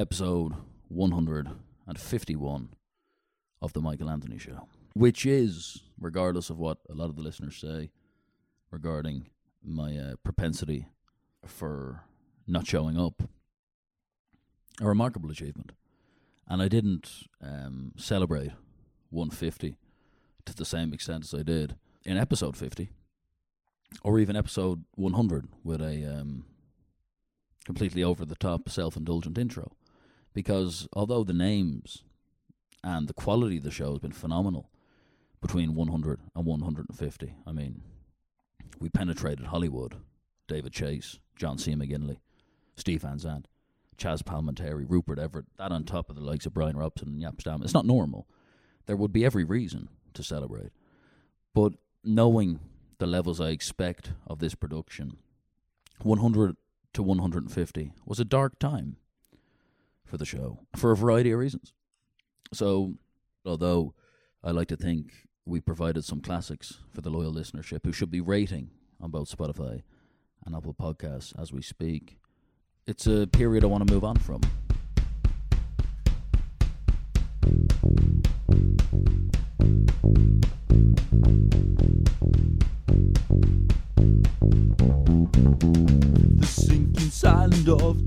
episode 151 of The Michael Anthony Show, which is, regardless of what a lot of the listeners say regarding my uh, propensity for not showing up, a remarkable achievement. And I didn't um, celebrate 150 to the same extent as I did in episode 50 or even episode 100 with a um, completely over the top self indulgent intro. Because although the names and the quality of the show has been phenomenal between 100 and 150, I mean, we penetrated Hollywood. David Chase, John C. McGinley, Steve Van Zandt, Chazz Palminteri, Rupert Everett, that on top of the likes of Brian Robson and Jaap Stam. It's not normal. There would be every reason to celebrate. But knowing the levels I expect of this production, 100 to 150 was a dark time for the show for a variety of reasons. So, although I like to think we provided some classics for the loyal listenership who should be rating on both Spotify and Apple Podcasts as we speak, it's a period I want to move on from. The sinking sand of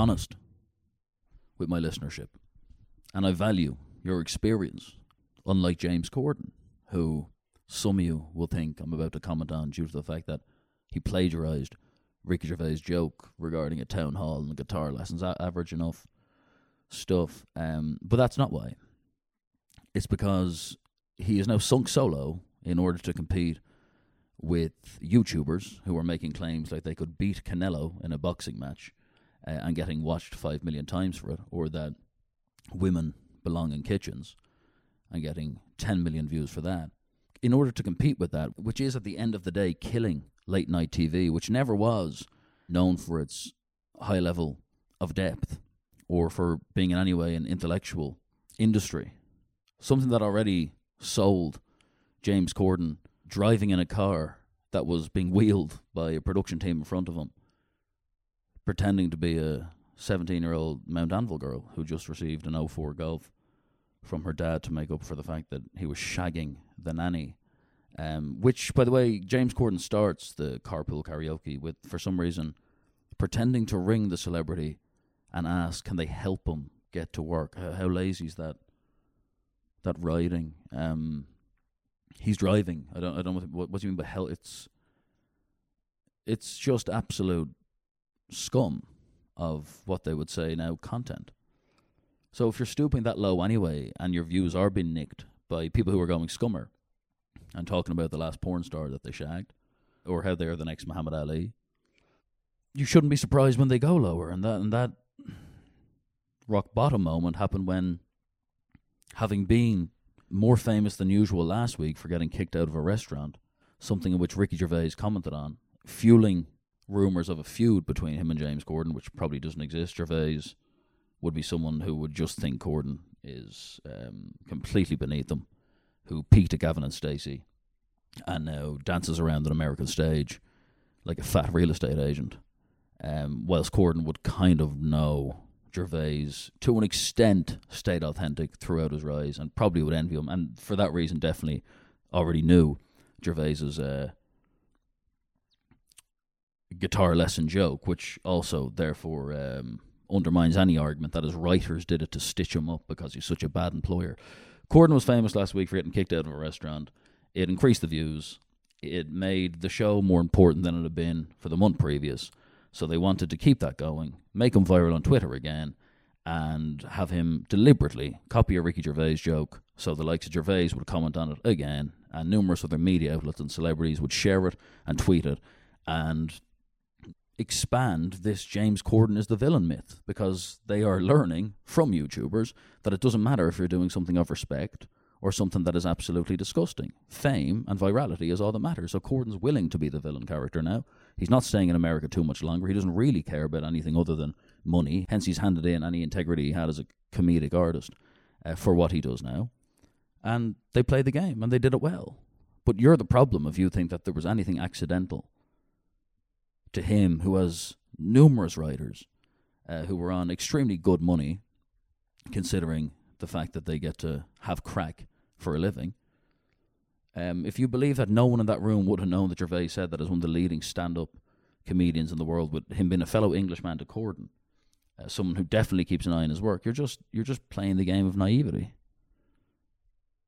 honest with my listenership. And I value your experience, unlike James Corden, who some of you will think I'm about to comment on due to the fact that he plagiarized Ricky Gervais' joke regarding a town hall and guitar lessons. Average enough stuff. Um, but that's not why. It's because he is now sunk solo in order to compete with YouTubers who are making claims like they could beat Canelo in a boxing match uh, and getting watched five million times for it, or that women belong in kitchens and getting 10 million views for that. In order to compete with that, which is at the end of the day killing late night TV, which never was known for its high level of depth or for being in any way an intellectual industry, something that already sold James Corden driving in a car that was being wheeled by a production team in front of him pretending to be a 17 year old Mount Anville girl who just received an 04 Golf from her dad to make up for the fact that he was shagging the nanny. Um, which, by the way, James Corden starts the carpool karaoke with, for some reason, pretending to ring the celebrity and ask, can they help him get to work? How, how lazy is that? That riding. Um, he's driving. I don't. I don't. What, what do you mean by hell? It's. It's just absolute scum of what they would say now content. So if you're stooping that low anyway, and your views are being nicked by people who are going scummer and talking about the last porn star that they shagged, or how they're the next Muhammad Ali, you shouldn't be surprised when they go lower. And that and that rock bottom moment happened when, having been more famous than usual last week for getting kicked out of a restaurant, something in which Ricky Gervais commented on, fueling rumors of a feud between him and James Corden, which probably doesn't exist. Gervais would be someone who would just think Corden is um, completely beneath them, who peaked at Gavin and Stacey, and now dances around an American stage like a fat real estate agent. Um, whilst Corden would kind of know Gervais to an extent stayed authentic throughout his rise and probably would envy him, and for that reason, definitely already knew Gervais's uh, guitar lesson joke, which also therefore um, undermines any argument that his writers did it to stitch him up because he's such a bad employer. Corden was famous last week for getting kicked out of a restaurant. It increased the views. It made the show more important than it had been for the month previous. So they wanted to keep that going, make him viral on Twitter again, and have him deliberately copy a Ricky Gervais joke so the likes of Gervais would comment on it again, and numerous other media outlets and celebrities would share it and tweet it and expand this James Corden is the villain myth because they are learning from YouTubers that it doesn't matter if you're doing something of respect or something that is absolutely disgusting. Fame and virality is all that matters. So Corden's willing to be the villain character now. He's not staying in America too much longer. He doesn't really care about anything other than money. Hence, he's handed in any integrity he had as a comedic artist uh, for what he does now. And they played the game and they did it well. But you're the problem if you think that there was anything accidental to him, who has numerous writers uh, who were on extremely good money, considering the fact that they get to have crack for a living. Um, if you believe that no one in that room would have known that Gervais said that as one of the leading stand-up comedians in the world, with him being a fellow Englishman to Corden, uh, someone who definitely keeps an eye on his work, you're just you're just playing the game of naivety.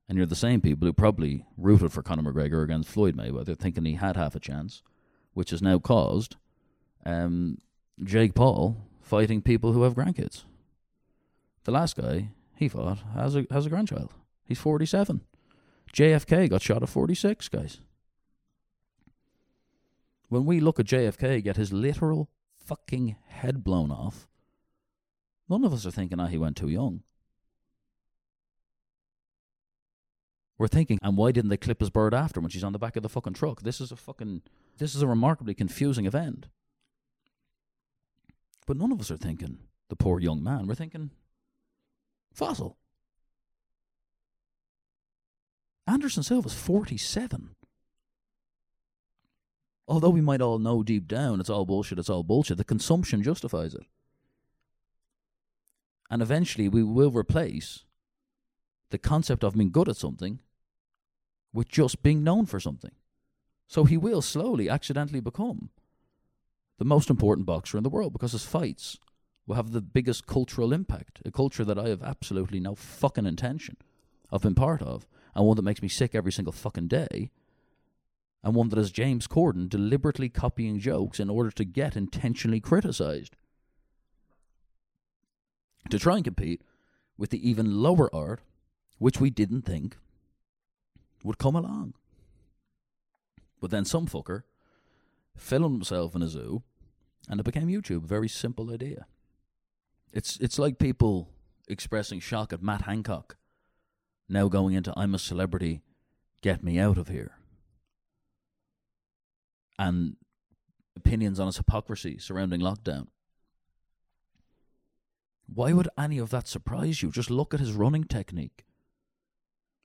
And you're the same people who probably rooted for Conor McGregor against Floyd Mayweather, thinking he had half a chance, which has now caused um, Jake Paul fighting people who have grandkids. The last guy he fought has a has a grandchild. He's forty seven. JFK got shot at forty six, guys. When we look at JFK get his literal fucking head blown off, none of us are thinking, ah, he went too young. We're thinking, and why didn't they clip his bird after when she's on the back of the fucking truck? This is a fucking, this is a remarkably confusing event. But none of us are thinking the poor young man. We're thinking fossil. Anderson Silva's 47. Although we might all know deep down it's all bullshit, it's all bullshit, the consumption justifies it. And eventually we will replace the concept of being good at something with just being known for something. So he will slowly, accidentally become the most important boxer in the world because his fights will have the biggest cultural impact. A culture that I have absolutely no fucking intention of being part of, and one that makes me sick every single fucking day, and one that is James Corden deliberately copying jokes in order to get intentionally criticized. To try and compete with the even lower art, which we didn't think would come along. But then some fucker filmed himself in a zoo, and it became YouTube. Very simple idea. It's it's like people expressing shock at Matt Hancock now going into I'm a celebrity, get me out of here. And opinions on his hypocrisy surrounding lockdown. Why would any of that surprise you? Just look at his running technique.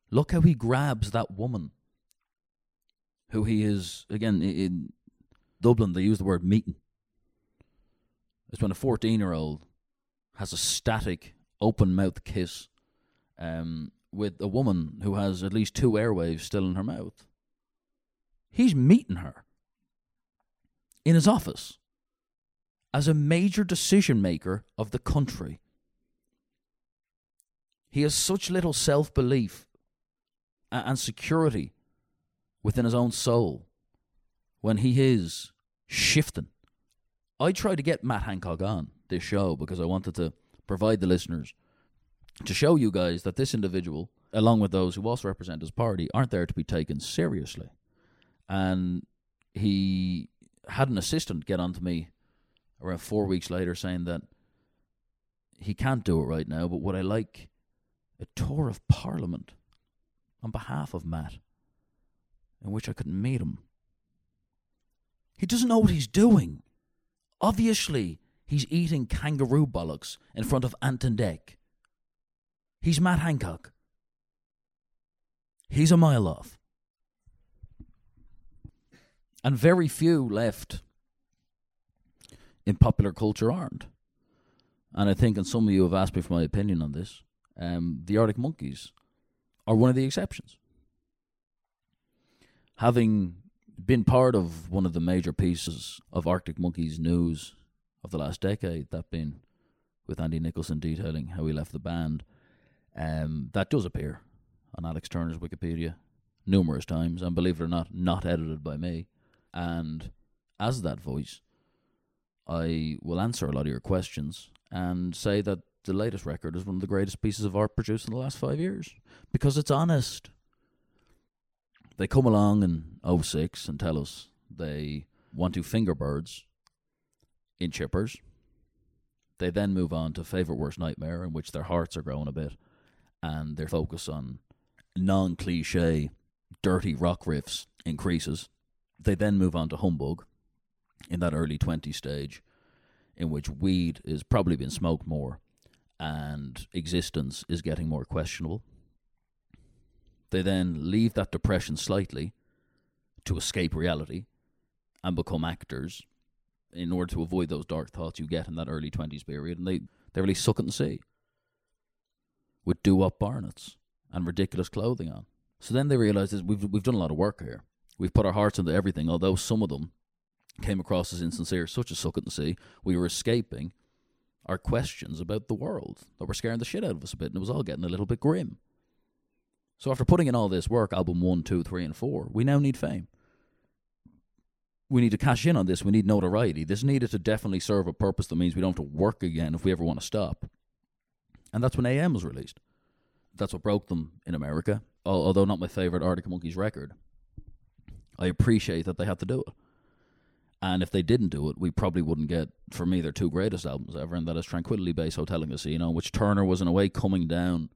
Look how he grabs that woman who he is, again, in Dublin, they use the word meeting. It's when a 14 year old has a static, open mouth kiss um, with a woman who has at least two airwaves still in her mouth. He's meeting her in his office as a major decision maker of the country. He has such little self belief and security within his own soul when he is shifting. I tried to get Matt Hancock on this show because I wanted to provide the listeners to show you guys that this individual, along with those who also represent his party, aren't there to be taken seriously. And he had an assistant get onto me around four weeks later saying that he can't do it right now, but would I like a tour of Parliament on behalf of Matt in which I couldn't meet him? He doesn't know what he's doing. Obviously, he's eating kangaroo bollocks in front of Ant and Dec. He's Matt Hancock. He's a mile off. And very few left in popular culture aren't. And I think, and some of you have asked me for my opinion on this, um, the Arctic Monkeys are one of the exceptions. Having been part of one of the major pieces of Arctic Monkeys news of the last decade, that being with Andy Nicholson detailing how he left the band, um, that does appear on Alex Turner's Wikipedia numerous times, and believe it or not, not edited by me. And as that voice, I will answer a lot of your questions and say that the latest record is one of the greatest pieces of art produced in the last five years because it's honest. They come along in 06 and tell us they want to finger birds in chippers. They then move on to Favorite Worst Nightmare, in which their hearts are growing a bit and their focus on non cliche, dirty rock riffs increases. They then move on to Humbug, in that early 20 stage in which weed is probably been smoked more and existence is getting more questionable. They then leave that depression slightly to escape reality and become actors in order to avoid those dark thoughts you get in that early 20s period. And they, they really suck it and see with do up barnets and ridiculous clothing on. So then they realize that we've, we've done a lot of work here. We've put our hearts into everything, although some of them came across as insincere, such as Suck It and See. We were escaping our questions about the world that were scaring the shit out of us a bit, and it was all getting a little bit grim. So after putting in all this work, album one, two, three, and four, we now need fame. We need to cash in on this. We need notoriety. This needed to definitely serve a purpose that means we don't have to work again if we ever want to stop. And that's when AM was released. That's what broke them in America. Although not my favorite Arctic Monkeys record, I appreciate that they had to do it. And if they didn't do it, we probably wouldn't get, for me, their two greatest albums ever, and that is Tranquility Base Hotel and Casino, which Turner was in a way coming down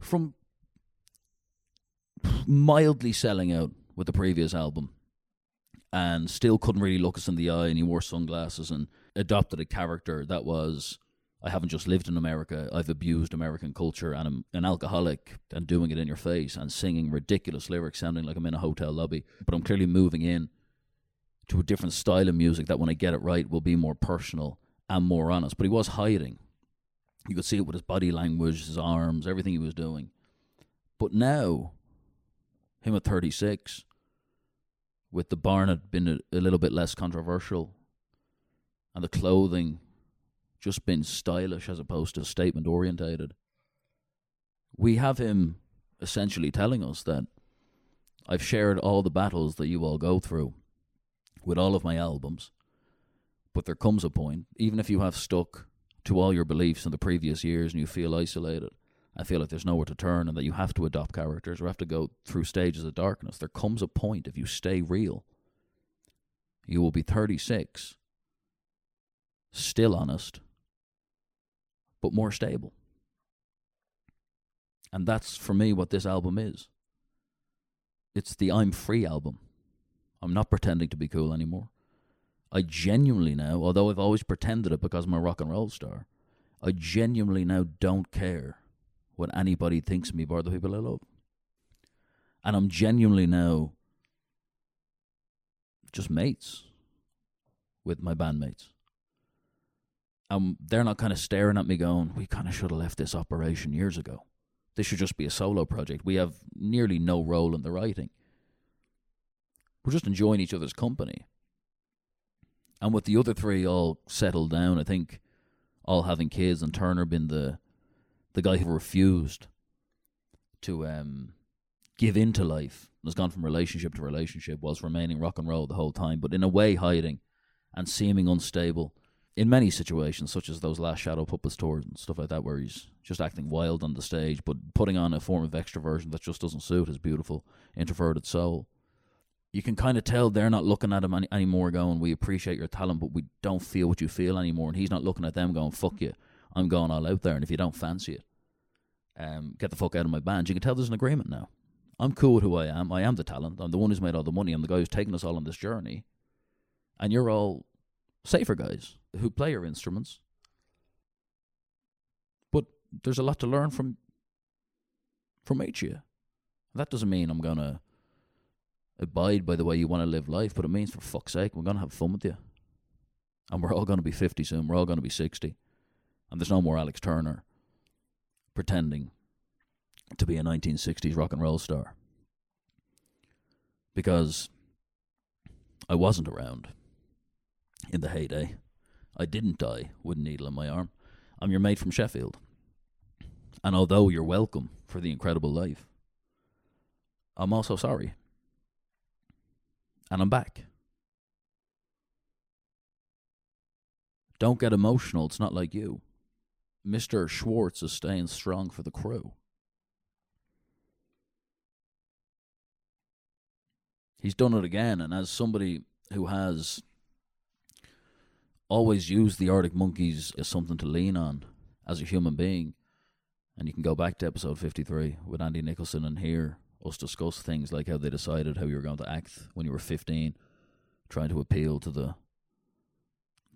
from mildly selling out with the previous album and still couldn't really look us in the eye and he wore sunglasses and adopted a character that was I haven't just lived in America, I've abused American culture and I'm an alcoholic and doing it in your face and singing ridiculous lyrics sounding like I'm in a hotel lobby. But I'm clearly moving in to a different style of music that when I get it right will be more personal and more honest. But he was hiding. You could see it with his body language, his arms, everything he was doing. But now, him at 36, with the Barnet been a, a little bit less controversial, and the clothing just been stylish as opposed to statement orientated, we have him essentially telling us that I've shared all the battles that you all go through with all of my albums. But there comes a point, even if you have stuck to all your beliefs in the previous years and you feel isolated, I feel like there's nowhere to turn and that you have to adopt characters or have to go through stages of darkness. There comes a point, if you stay real, you will be 36, still honest, but more stable. And that's for me what this album is. It's the I'm Free album. I'm not pretending to be cool anymore. I genuinely now, although I've always pretended it because I'm a rock and roll star, I genuinely now don't care what anybody thinks of me bar the people I love. And I'm genuinely now just mates with my bandmates. And they're not kind of staring at me going, we kind of should have left this operation years ago. This should just be a solo project. We have nearly no role in the writing. We're just enjoying each other's company. And with the other three all settled down, I think all having kids and Turner being the the guy who refused to um, give in to life, has gone from relationship to relationship, whilst remaining rock and roll the whole time, but in a way hiding and seeming unstable in many situations, such as those last Shadow Puppets tours and stuff like that, where he's just acting wild on the stage, but putting on a form of extroversion that just doesn't suit his beautiful introverted soul you can kind of tell they're not looking at him any, anymore going, we appreciate your talent, but we don't feel what you feel anymore. And he's not looking at them going, fuck you, I'm going all out there. And if you don't fancy it, um, get the fuck out of my band. You can tell there's an agreement now. I'm cool with who I am. I am the talent. I'm the one who's made all the money. I'm the guy who's taken us all on this journey. And you're all safer guys who play your instruments. But there's a lot to learn from from each of you. That doesn't mean I'm gonna abide by the way you want to live life, but it means for fuck's sake, we're gonna have fun with you. And we're all gonna be fifty soon, we're all gonna be sixty. And there's no more Alex Turner pretending to be a nineteen sixties rock and roll star. Because I wasn't around in the heyday. I didn't die with a needle in my arm. I'm your mate from Sheffield. And although you're welcome for the incredible life, I'm also sorry and I'm back. Don't get emotional, it's not like you. Mr. Schwartz is staying strong for the crew. He's done it again, and as somebody who has always used the Arctic Monkeys as something to lean on as a human being, and you can go back to episode 53 with Andy Nicholson and hear us discuss things like how they decided how you were going to act when you were 15 trying to appeal to the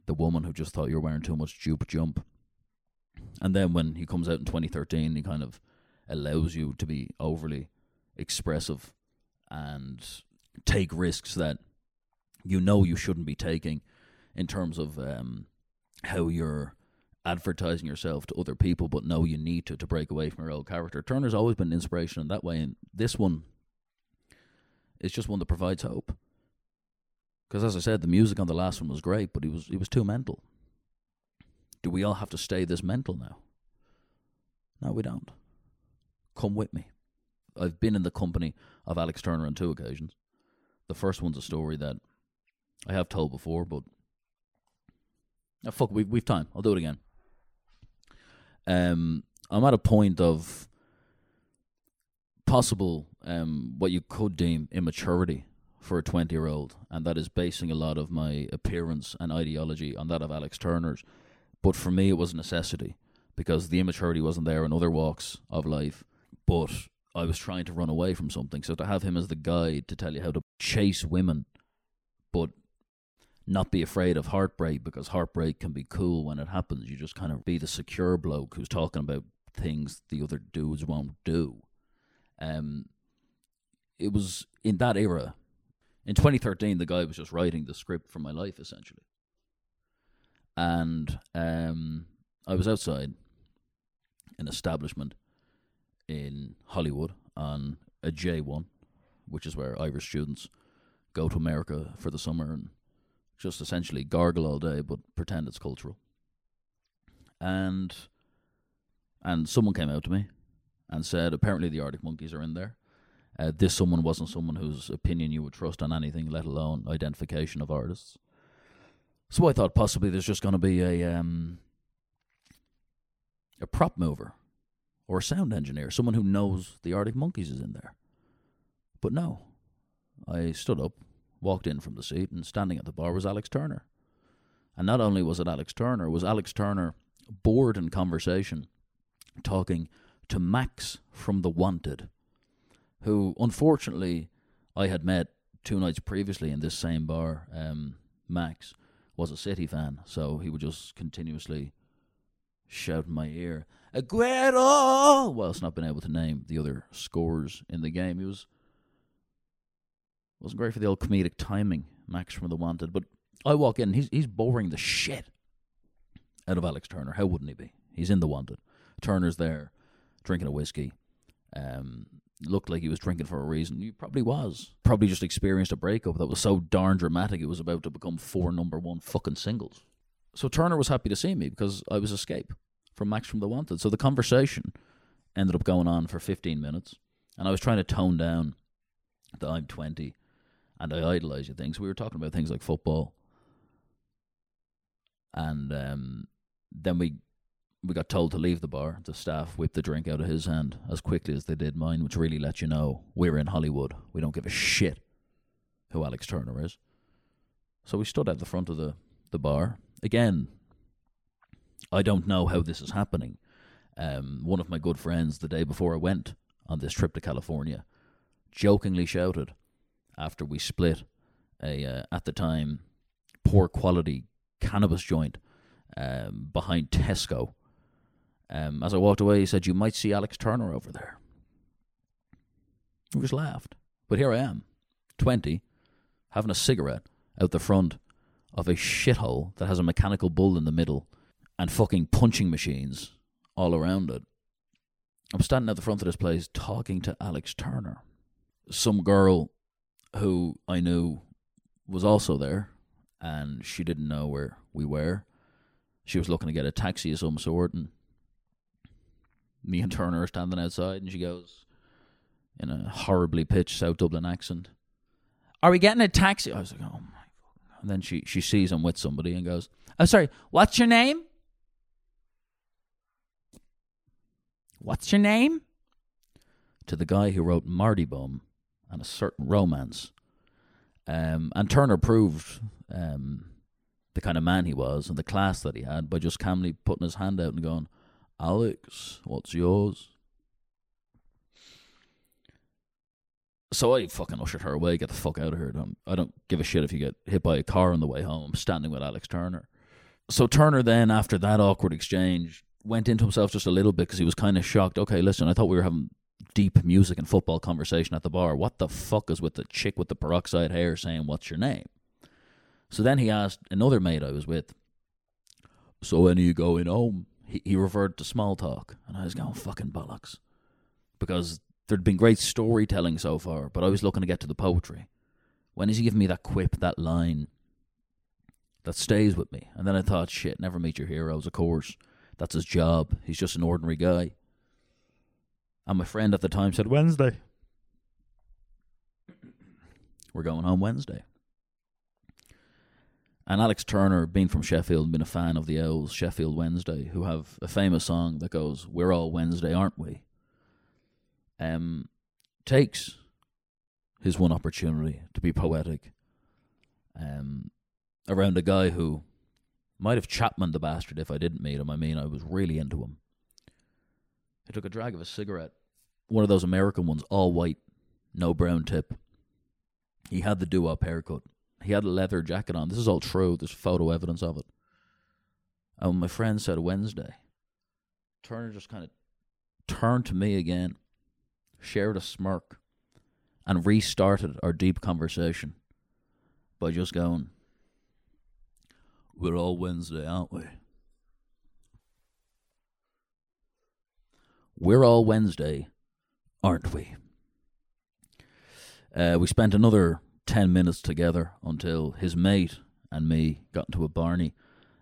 the woman who just thought you were wearing too much jupe jump. And then when he comes out in 2013, he kind of allows you to be overly expressive and take risks that you know you shouldn't be taking in terms of um, how you're advertising yourself to other people, but no, you need to to break away from your old character. Turner's always been an inspiration in that way, and this one is just one that provides hope. Because as I said, the music on the last one was great, but he was he was too mental. Do we all have to stay this mental now? No, we don't. Come with me. I've been in the company of Alex Turner on two occasions. The first one's a story that I have told before, but oh, fuck, we we've time. I'll do it again. Um, I'm at a point of possible um what you could deem immaturity for a 20 year old, and that is basing a lot of my appearance and ideology on that of Alex Turner's. But for me, it was a necessity because the immaturity wasn't there in other walks of life. But I was trying to run away from something. So to have him as the guide to tell you how to chase women, but not be afraid of heartbreak because heartbreak can be cool when it happens. You just kind of be the secure bloke who's talking about things the other dudes won't do. Um, it was in that era. In 2013, the guy was just writing the script for my life, essentially. And um, I was outside an establishment in Hollywood on a J1, which is where Irish students go to America for the summer and just essentially gargle all day but pretend it's cultural. And and someone came out to me and said apparently the Arctic Monkeys are in there. Uh, this someone wasn't someone whose opinion you would trust on anything, let alone identification of artists. So I thought possibly there's just going to be a um, a prop mover or a sound engineer, someone who knows the Arctic Monkeys is in there. But no, I stood up, walked in from the seat, and standing at the bar was Alex Turner. And not only was it Alex Turner, was Alex Turner bored in conversation, talking to Max from The Wanted, who unfortunately I had met two nights previously in this same bar. Um, Max was a City fan, so he would just continuously shout in my ear, Aguero, whilst not being able to name the other scores in the game. He was wasn't great for the old comedic timing, Max from The Wanted. But I walk in, he's he's boring the shit out of Alex Turner. How wouldn't he be? He's in The Wanted. Turner's there, drinking a whiskey. Um, looked like he was drinking for a reason. He probably was. Probably just experienced a breakup that was so darn dramatic it was about to become four number one fucking singles. So Turner was happy to see me because I was escape from Max from the Wanted. So the conversation ended up going on for 15 minutes, and I was trying to tone down that I'm 20 and I idolize you things. We were talking about things like football, and um, then we we got told to leave the bar. The staff whipped the drink out of his hand as quickly as they did mine, which really let you know we're in Hollywood. We don't give a shit who Alex Turner is. So we stood at the front of the, the bar. Again, I don't know how this is happening. Um, one of my good friends, the day before I went on this trip to California, jokingly shouted after we split a, uh, at the time, poor quality cannabis joint um, behind Tesco. Um, as I walked away, he said, You might see Alex Turner over there. We just laughed. But here I am, 20, having a cigarette out the front of a shithole that has a mechanical bull in the middle and fucking punching machines all around it. I'm standing at the front of this place talking to Alex Turner. Some girl who I knew was also there, and she didn't know where we were. She was looking to get a taxi of some sort, and me and Turner are standing outside, and she goes, in a horribly pitched South Dublin accent, Are we getting a taxi? I was like, Oh my God. And then she, she sees I'm with somebody and goes, Oh, sorry, what's your name? What's your name? To the guy who wrote Mardy Bum and a certain romance. Um, and Turner proved um, the kind of man he was and the class that he had by just calmly putting his hand out and going, Alex, what's yours? So I fucking ushered her away. Get the fuck out of here. Don't, I don't give a shit if you get hit by a car on the way home. I'm standing with Alex Turner. So Turner then, after that awkward exchange, went into himself just a little bit because he was kind of shocked. Okay, listen, I thought we were having deep music and football conversation at the bar. What the fuck is with the chick with the peroxide hair saying, What's your name? So then he asked another mate I was with, So when are you going home? He, he referred to small talk. And I was going, Fucking bollocks. Because there'd been great storytelling so far, but I was looking to get to the poetry. When is he giving me that quip, that line that stays with me? And then I thought, shit, never meet your heroes, of course. That's his job. He's just an ordinary guy. And my friend at the time said, Wednesday. We're going on Wednesday. And Alex Turner, being from Sheffield, and been a fan of the Owls, Sheffield Wednesday, who have a famous song that goes, We're all Wednesday, aren't we? Um, takes his one opportunity to be poetic um, around a guy who might have Chapman the bastard if I didn't meet him. I mean, I was really into him. He took a drag of a cigarette, one of those American ones, all white, no brown tip. He had the doo-wop haircut. He had a leather jacket on. This is all true. There's photo evidence of it. And my friend said Wednesday, Turner just kind of turned to me again, shared a smirk, and restarted our deep conversation by just going, We're all Wednesday, aren't we? We're all Wednesday, aren't we? Uh, we spent another 10 minutes together until his mate and me got into a Barney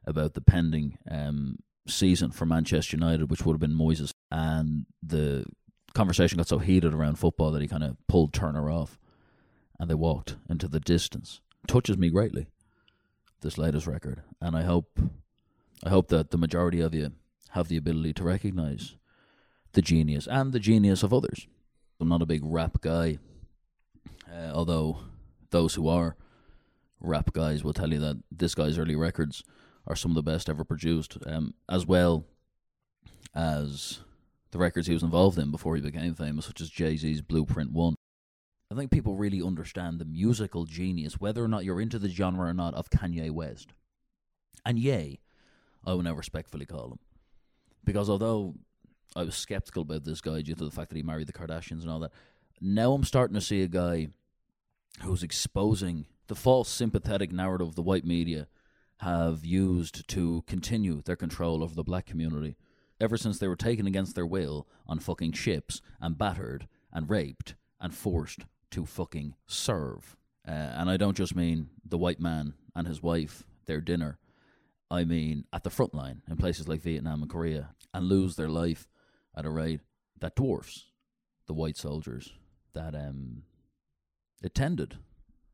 about the pending um, season for Manchester United, which would have been Moyes. And the conversation got so heated around football that he kind of pulled Turner off and they walked into the distance. Touches me greatly, this latest record. And I hope, I hope that the majority of you have the ability to recognize the genius and the genius of others. I'm not a big rap guy, uh, although those who are rap guys will tell you that this guy's early records are some of the best ever produced, um, as well as the records he was involved in before he became famous, such as Jay Z's Blueprint One. I think people really understand the musical genius, whether or not you're into the genre or not, of Kanye West. And yay, I will now respectfully call him. Because although I was skeptical about this guy due to the fact that he married the Kardashians and all that, now I'm starting to see a guy who's exposing the false sympathetic narrative the white media have used to continue their control over the black community ever since they were taken against their will on fucking ships and battered and raped and forced to fucking serve. Uh, and I don't just mean the white man and his wife, their dinner. I mean at the front line in places like Vietnam and Korea and lose their life at a rate that dwarfs the white soldiers that um, attended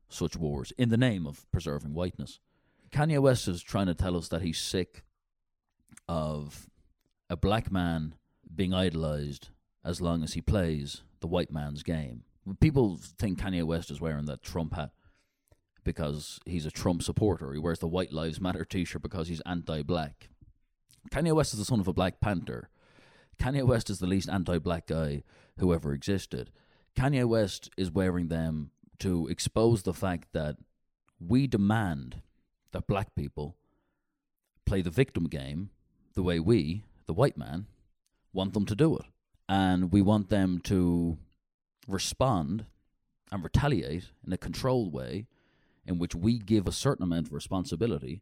such wars in the name of preserving whiteness. Kanye West is trying to tell us that he's sick of a black man being idolized as long as he plays the white man's game. People think Kanye West is wearing that Trump hat because he's a Trump supporter. He wears the White Lives Matter t shirt because he's anti black. Kanye West is the son of a Black Panther. Kanye West is the least anti black guy who ever existed. Kanye West is wearing them to expose the fact that we demand that black people play the victim game the way we, the white man, want them to do it. And we want them to respond and retaliate in a controlled way in which we give a certain amount of responsibility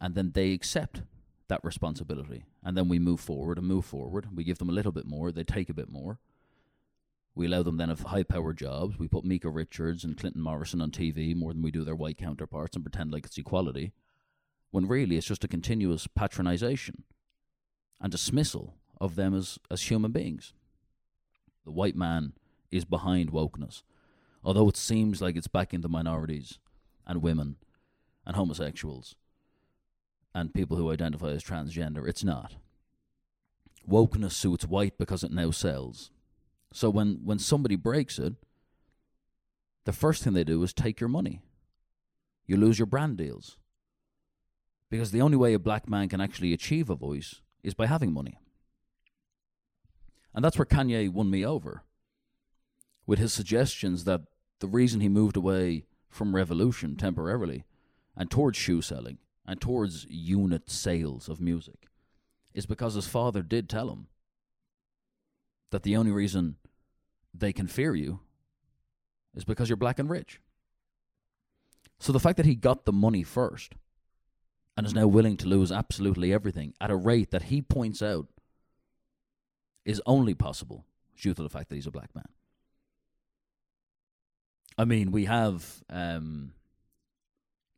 and then they accept that responsibility. And then we move forward and move forward. We give them a little bit more, they take a bit more. We allow them then have high powered jobs. We put Micah Richards and Clinton Morrison on TV more than we do their white counterparts and pretend like it's equality. When really it's just a continuous patronization and dismissal of them as, as human beings. The white man is behind wokeness. Although it seems like it's backing the minorities and women and homosexuals and people who identify as transgender, it's not. Wokeness suits white because it now sells. So when, when somebody breaks it, the first thing they do is take your money. You lose your brand deals. Because the only way a black man can actually achieve a voice is by having money. And that's where Kanye won me over. with his suggestions that the reason he moved away from revolution temporarily and towards shoe selling and towards unit sales of music is because his father did tell him that the only reason they can fear you is because you're black and rich. So the fact that he got the money first and is now willing to lose absolutely everything at a rate that he points out is only possible due to the fact that he's a black man. I mean, we have um,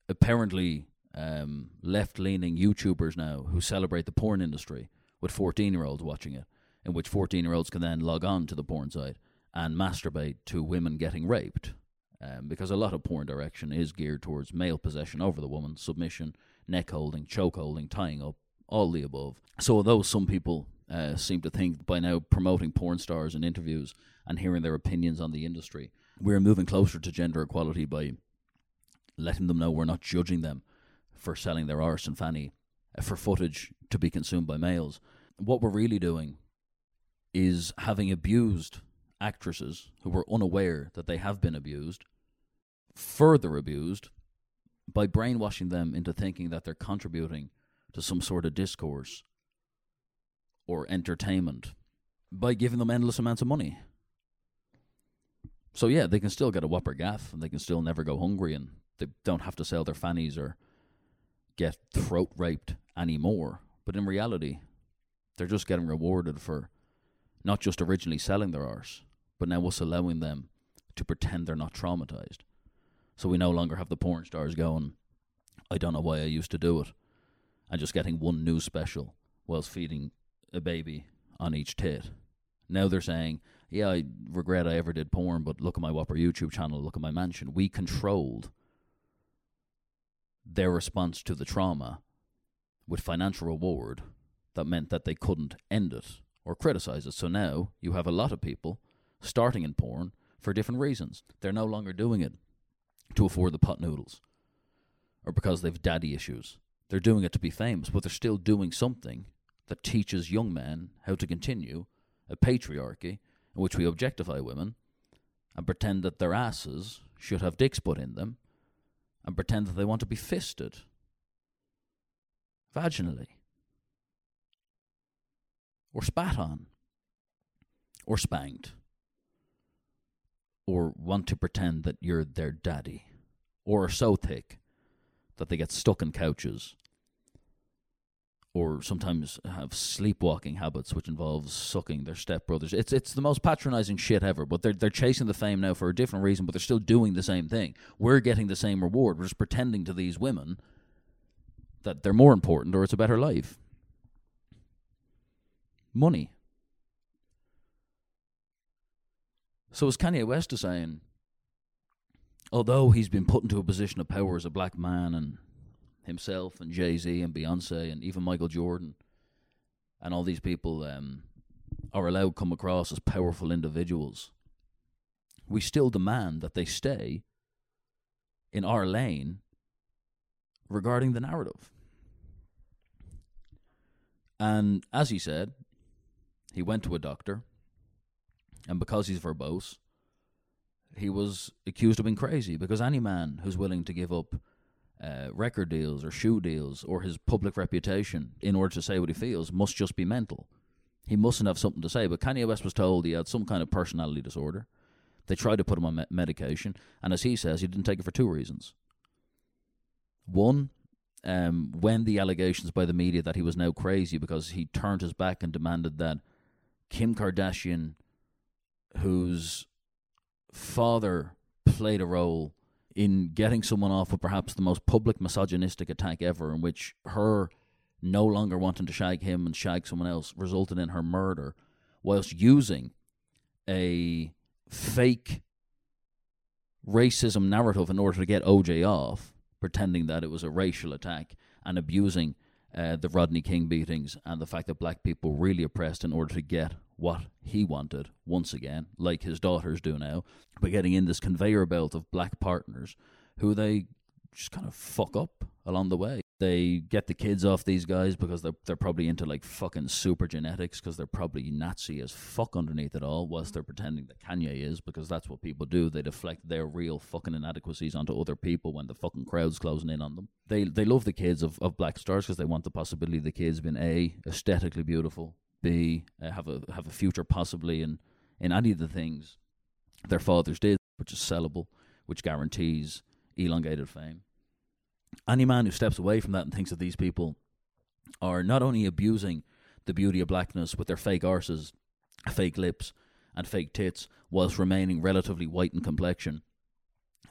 apparently um, left leaning YouTubers now who celebrate the porn industry with 14 year olds watching it, in which 14 year olds can then log on to the porn site and masturbate to women getting raped. Um, because a lot of porn direction is geared towards male possession over the woman, submission, neck holding, choke holding, tying up, all the above. So, although some people uh, seem to think by now promoting porn stars in interviews and hearing their opinions on the industry, we're moving closer to gender equality by letting them know we're not judging them for selling their arse and fanny uh, for footage to be consumed by males. What we're really doing is having abused actresses who were unaware that they have been abused, further abused, by brainwashing them into thinking that they're contributing to some sort of discourse or entertainment by giving them endless amounts of money. So yeah, they can still get a whopper gaff and they can still never go hungry and they don't have to sell their fannies or get throat raped anymore. But in reality, they're just getting rewarded for not just originally selling their arse, but now us allowing them to pretend they're not traumatized. So we no longer have the porn stars going, I don't know why I used to do it, and just getting one news special whilst feeding a baby on each tit. Now they're saying, yeah, I regret I ever did porn, but look at my Whopper YouTube channel, look at my mansion. We controlled their response to the trauma with financial reward that meant that they couldn't end it or criticize it. So now you have a lot of people starting in porn for different reasons. They're no longer doing it to afford the pot noodles or because they've daddy issues. They're doing it to be famous, but they're still doing something that teaches young men how to continue a patriarchy in which we objectify women and pretend that their asses should have dicks put in them and pretend that they want to be fisted vaginally or spat on or spanked or want to pretend that you're their daddy or are so thick that they get stuck in couches or sometimes have sleepwalking habits, which involves sucking their stepbrothers. It's it's the most patronizing shit ever. But they're they're chasing the fame now for a different reason, but they're still doing the same thing. We're getting the same reward. We're just pretending to these women that they're more important or it's a better life. Money. So as Kanye West is saying, although he's been put into a position of power as a black man and himself and Jay Z and Beyonce and even Michael Jordan and all these people um, are allowed to come across as powerful individuals, we still demand that they stay in our lane regarding the narrative. And as he said, he went to a doctor, and because he's verbose, he was accused of being crazy. Because any man who's willing to give up uh, record deals or shoe deals or his public reputation in order to say what he feels must just be mental. He mustn't have something to say. But Kanye West was told he had some kind of personality disorder. They tried to put him on me- medication, and as he says, he didn't take it for two reasons. One, um, when the allegations by the media that he was now crazy because he turned his back and demanded that Kim Kardashian, whose father played a role in getting someone off with perhaps the most public misogynistic attack ever, in which her no longer wanting to shag him and shag someone else resulted in her murder, whilst using a fake racism narrative in order to get OJ off, pretending that it was a racial attack and abusing uh, the Rodney King beatings and the fact that black people were really oppressed in order to get what he wanted once again, like his daughters do now, by getting in this conveyor belt of black partners who they just kind of fuck up along the way. They get the kids off these guys because they're they're probably into like fucking super genetics because they're probably Nazi as fuck underneath it all, whilst they're pretending that Kanye is because that's what people do. They deflect their real fucking inadequacies onto other people when the fucking crowd's closing in on them. They they love the kids of, of Black Stars because they want the possibility of the kids being a aesthetically beautiful, b uh, have a have a future possibly in in any of the things their fathers did, which is sellable, which guarantees elongated fame. Any man who steps away from that and thinks that these people are not only abusing the beauty of blackness with their fake arses, fake lips, and fake tits, whilst remaining relatively white in complexion,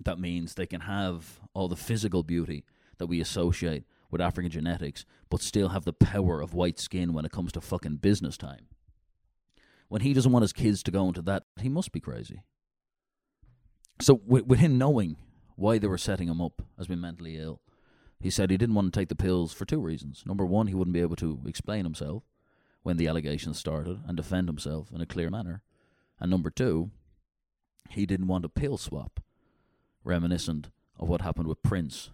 that means they can have all the physical beauty that we associate with African genetics, but still have the power of white skin when it comes to fucking business time. When he doesn't want his kids to go into that, he must be crazy. So, with, with him knowing why they were setting him up as being mentally ill, he said he didn't want to take the pills for two reasons. Number one, he wouldn't be able to explain himself when the allegations started and defend himself in a clear manner. And number two, he didn't want a pill swap, reminiscent of what happened with Prince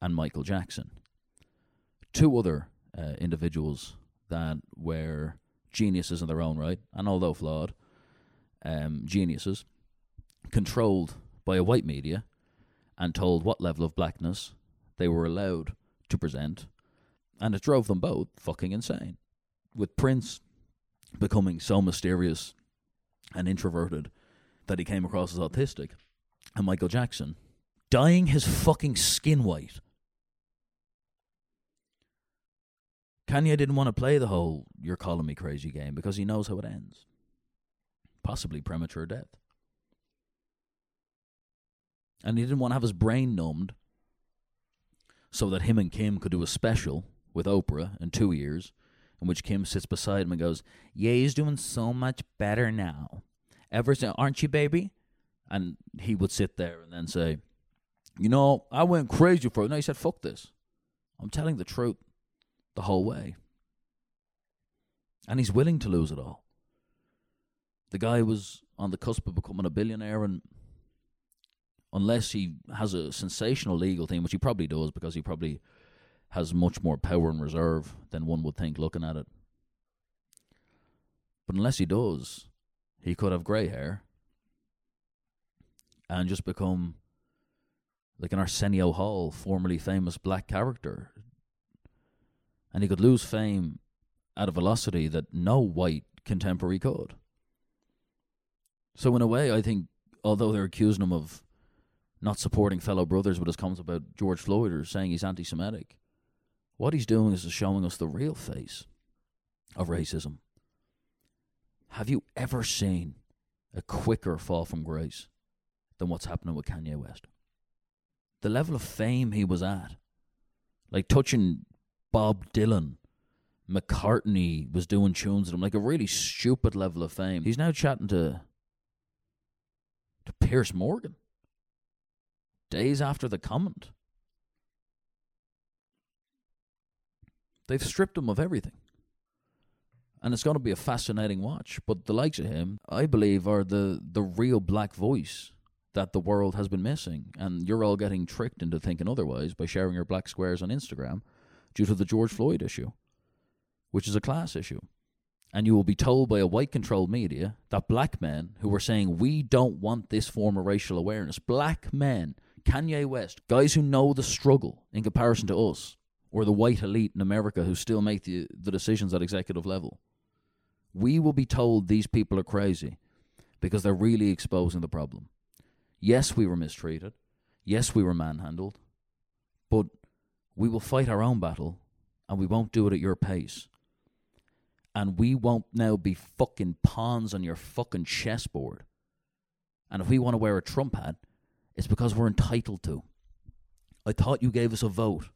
and Michael Jackson. Two other uh, individuals that were geniuses in their own right, and although flawed, um, geniuses, controlled by a white media and told what level of blackness they were allowed to present, and it drove them both fucking insane. With Prince becoming so mysterious and introverted that he came across as autistic, and Michael Jackson dyeing his fucking skin white. Kanye didn't want to play the whole you're calling me crazy game because he knows how it ends. Possibly premature death. And he didn't want to have his brain numbed so that him and Kim could do a special with Oprah in two years, in which Kim sits beside him and goes, "Yeah, he's doing so much better now. Ever since, aren't you, baby?" And he would sit there and then say, "You know, I went crazy for it." No, he said, "Fuck this. I'm telling the truth the whole way." And he's willing to lose it all. The guy was on the cusp of becoming a billionaire and unless he has a sensational legal thing, which he probably does because he probably has much more power and reserve than one would think looking at it. But unless he does, he could have grey hair and just become like an Arsenio Hall, formerly famous black character. And he could lose fame at a velocity that no white contemporary could. So, in a way, I think, although they're accusing him of not supporting fellow brothers with his comments about George Floyd or saying he's anti Semitic. What he's doing is showing us the real face of racism. Have you ever seen a quicker fall from grace than what's happening with Kanye West? The level of fame he was at, like touching Bob Dylan, McCartney was doing tunes at him, like a really stupid level of fame. He's now chatting to to Piers Morgan days after the comment. They've stripped him of everything. And it's going to be a fascinating watch. But the likes of him, I believe, are the, the real black voice that the world has been missing. And you're all getting tricked into thinking otherwise by sharing your black squares on Instagram due to the George Floyd issue, which is a class issue. And you will be told by a white controlled media that black men who are saying, we don't want this form of racial awareness, black men Kanye West, guys who know the struggle in comparison to us, or the white elite in America who still make the, the decisions at executive level. We will be told these people are crazy because they're really exposing the problem. Yes, we were mistreated. Yes, we were manhandled. But we will fight our own battle and we won't do it at your pace. And we won't now be fucking pawns on your fucking chessboard. And if we want to wear a Trump hat, it's because we're entitled to. I thought you gave us a vote.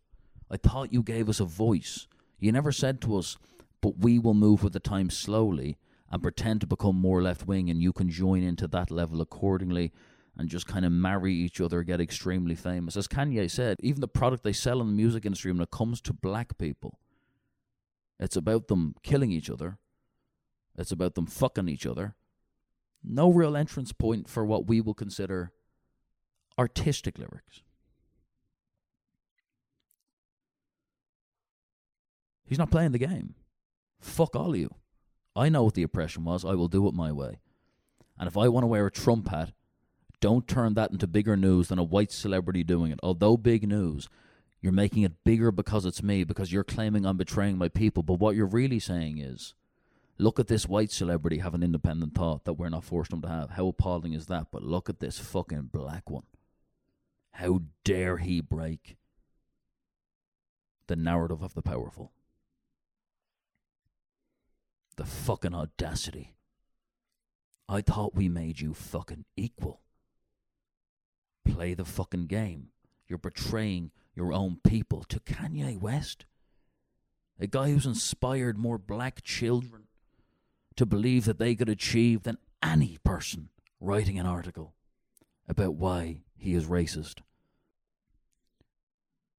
I thought you gave us a voice. You never said to us, but we will move with the times slowly and pretend to become more left wing, and you can join into that level accordingly and just kind of marry each other, get extremely famous. As Kanye said, even the product they sell in the music industry when it comes to black people, it's about them killing each other, it's about them fucking each other. No real entrance point for what we will consider artistic lyrics. He's not playing the game. Fuck all of you. I know what the oppression was. I will do it my way. And if I want to wear a Trump hat, don't turn that into bigger news than a white celebrity doing it. Although big news, you're making it bigger because it's me, because you're claiming I'm betraying my people. But what you're really saying is, look at this white celebrity have an independent thought that we're not forced them to have. How appalling is that? But look at this fucking black one. How dare he break the narrative of the powerful? The fucking audacity. I thought we made you fucking equal. Play the fucking game. You're betraying your own people to Kanye West. A guy who's inspired more black children to believe that they could achieve than any person writing an article about why he is racist.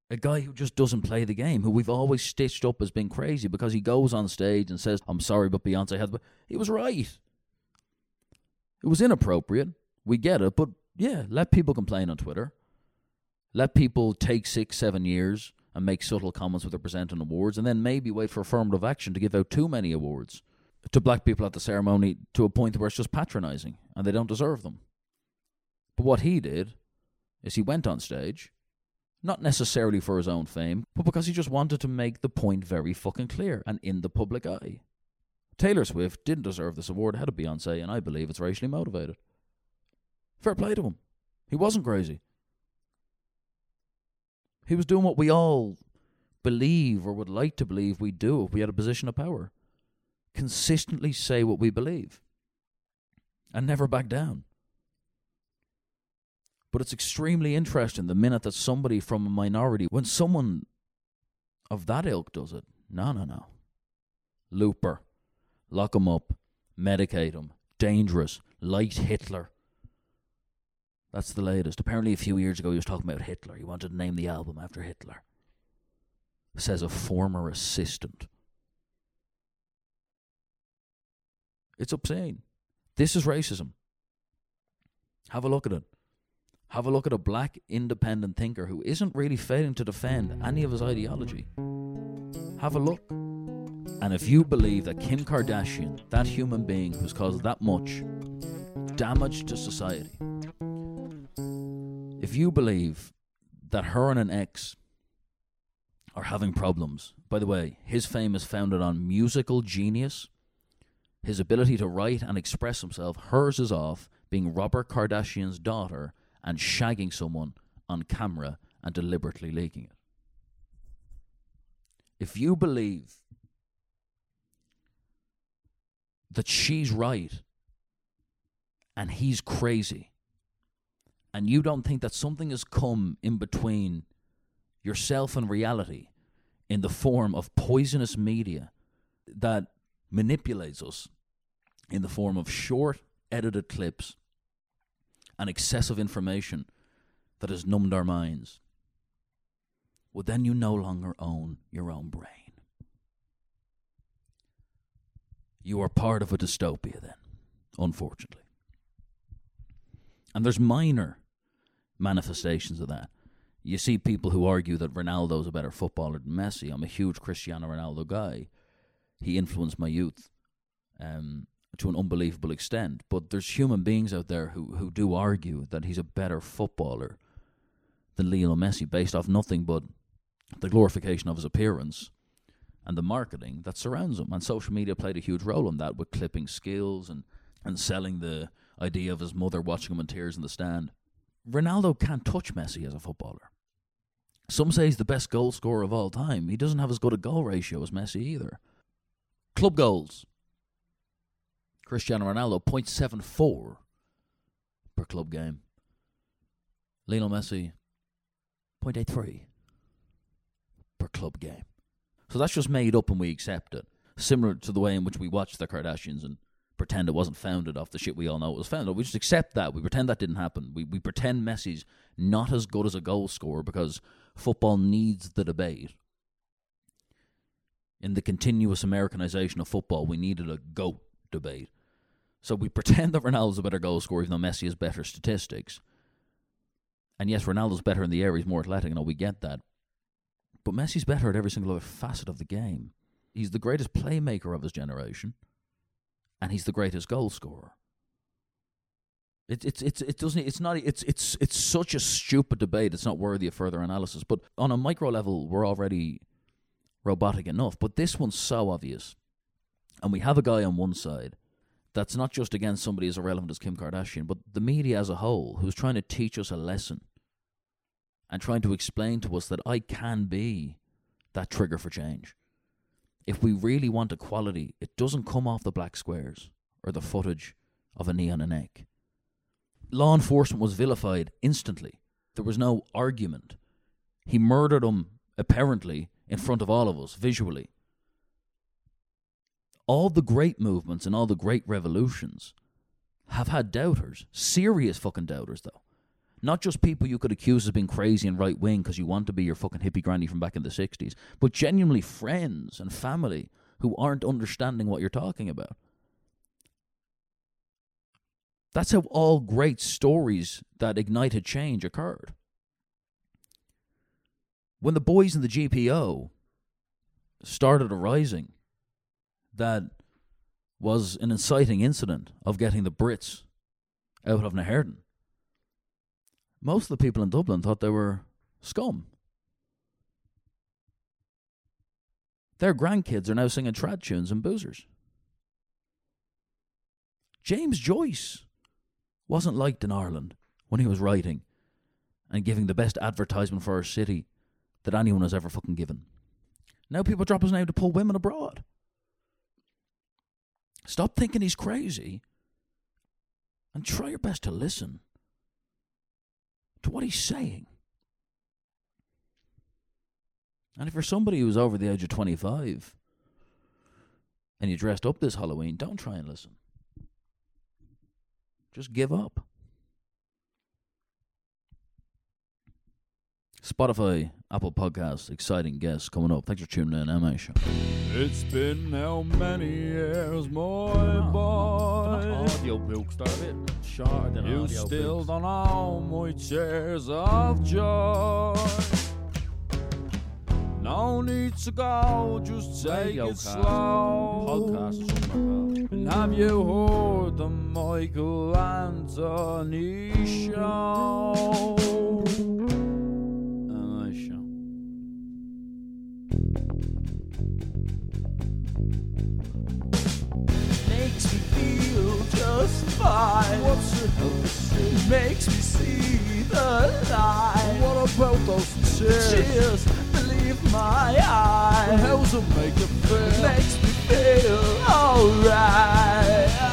A guy who just doesn't play the game, who we've always stitched up as being crazy because he goes on stage and says, I'm sorry, but Beyonce had. He was right. It was inappropriate. We get it. But yeah, let people complain on Twitter. Let people take six, seven years and make subtle comments with their presenting awards, and then maybe wait for affirmative action to give out too many awards to black people at the ceremony to a point where it's just patronizing and they don't deserve them. But what he did is he went on stage, not necessarily for his own fame, but because he just wanted to make the point very fucking clear and in the public eye. Taylor Swift didn't deserve this award ahead of Beyonce, and I believe it's racially motivated. Fair play to him. He wasn't crazy. He was doing what we all believe or would like to believe we'd do if we had a position of power. Consistently say what we believe and never back down. But it's extremely interesting the minute that somebody from a minority, when someone of that ilk does it, no, no, no. Looper, lock him up, medicate him, dangerous, light Hitler. That's the latest. Apparently, a few years ago, he was talking about Hitler. He wanted to name the album after Hitler. Says a former assistant. It's obscene. This is racism. Have a look at it. Have a look at a black independent thinker who isn't really failing to defend any of his ideology. Have a look. And if you believe that Kim Kardashian, that human being who's caused that much damage to society, if you believe that her and an ex are having problems, by the way, his fame is founded on musical genius, his ability to write and express himself, hers is off being Robert Kardashian's daughter and shagging someone on camera and deliberately leaking it. If you believe that she's right and he's crazy, and you don't think that something has come in between yourself and reality in the form of poisonous media that manipulates us in the form of short edited clips and excessive information that has numbed our minds, well, then you no longer own your own brain. You are part of a dystopia, then, unfortunately. And there's minor manifestations of that. You see people who argue that Ronaldo's a better footballer than Messi. I'm a huge Cristiano Ronaldo guy. He influenced my youth um, to an unbelievable extent. But there's human beings out there who, who do argue that he's a better footballer than Lionel Messi based off nothing but the glorification of his appearance and the marketing that surrounds him. And social media played a huge role in that with clipping skills and, and selling the idea of his mother watching him in tears in the stand. Ronaldo can't touch Messi as a footballer. Some say he's the best goal scorer of all time. He doesn't have as good a goal ratio as Messi either. Club goals. Cristiano Ronaldo 0.74 per club game. Lionel Messi 0.83 per club game. So that's just made up and we accept it. Similar to the way in which we watch the Kardashians and pretend it wasn't founded off the shit we all know it was founded. We just accept that. We pretend that didn't happen. We we pretend Messi's not as good as a goal scorer because football needs the debate. In the continuous Americanization of football, we needed a GOAT debate. So we pretend that Ronaldo's a better goal scorer, even though Messi has better statistics. And yes, Ronaldo's better in the air, he's more athletic, and all we get that. But Messi's better at every single other facet of the game. he's the greatest playmaker of his generation, and he's the greatest goal scorer. It, it's it's it doesn't it's not it's it's it's such a stupid debate. It's not worthy of further analysis. But on a micro level, we're already robotic enough. But this one's so obvious, and we have a guy on one side that's not just against somebody as irrelevant as Kim Kardashian, but the media as a whole, who's trying to teach us a lesson and trying to explain to us that I can be that trigger for change. If we really want equality, it doesn't come off the black squares or the footage of a knee on a neck. Law enforcement was vilified instantly. There was no argument. He murdered him, apparently, in front of all of us, visually. All the great movements and all the great revolutions have had doubters, serious fucking doubters, though. Not just people you could accuse of being crazy and right wing because you want to be your fucking hippie granny from back in the 60s, but genuinely friends and family who aren't understanding what you're talking about. That's how all great stories that ignited change occurred. When the boys in the GPO started arising, that was an inciting incident of getting the Brits out of Naherden. Most of the people in Dublin thought they were scum. Their grandkids are now singing trad tunes and boozers. James Joyce wasn't liked in Ireland when he was writing and giving the best advertisement for our city that anyone has ever fucking given. Now people drop his name to pull women abroad. Stop thinking he's crazy and try your best to listen to what he's saying. And if you're somebody who's over the age of 25 and you dressed up this Halloween, don't try and listen. Just give up. Spotify, Apple Podcasts, exciting guests coming up. Thanks for tuning in, MA Show. It's been how many years, my ah. Not boy? audio books, they're a bit shorter than You audio still books. don't know my tears of joy. No need to go, just take Radio it cast, slow. Podcast, or something like And have you heard the Michael Anthony show? Just fine. What's it Makes me see the light. What about those tears? Tears, believe my eyes. How's it make you feel? Makes me feel alright.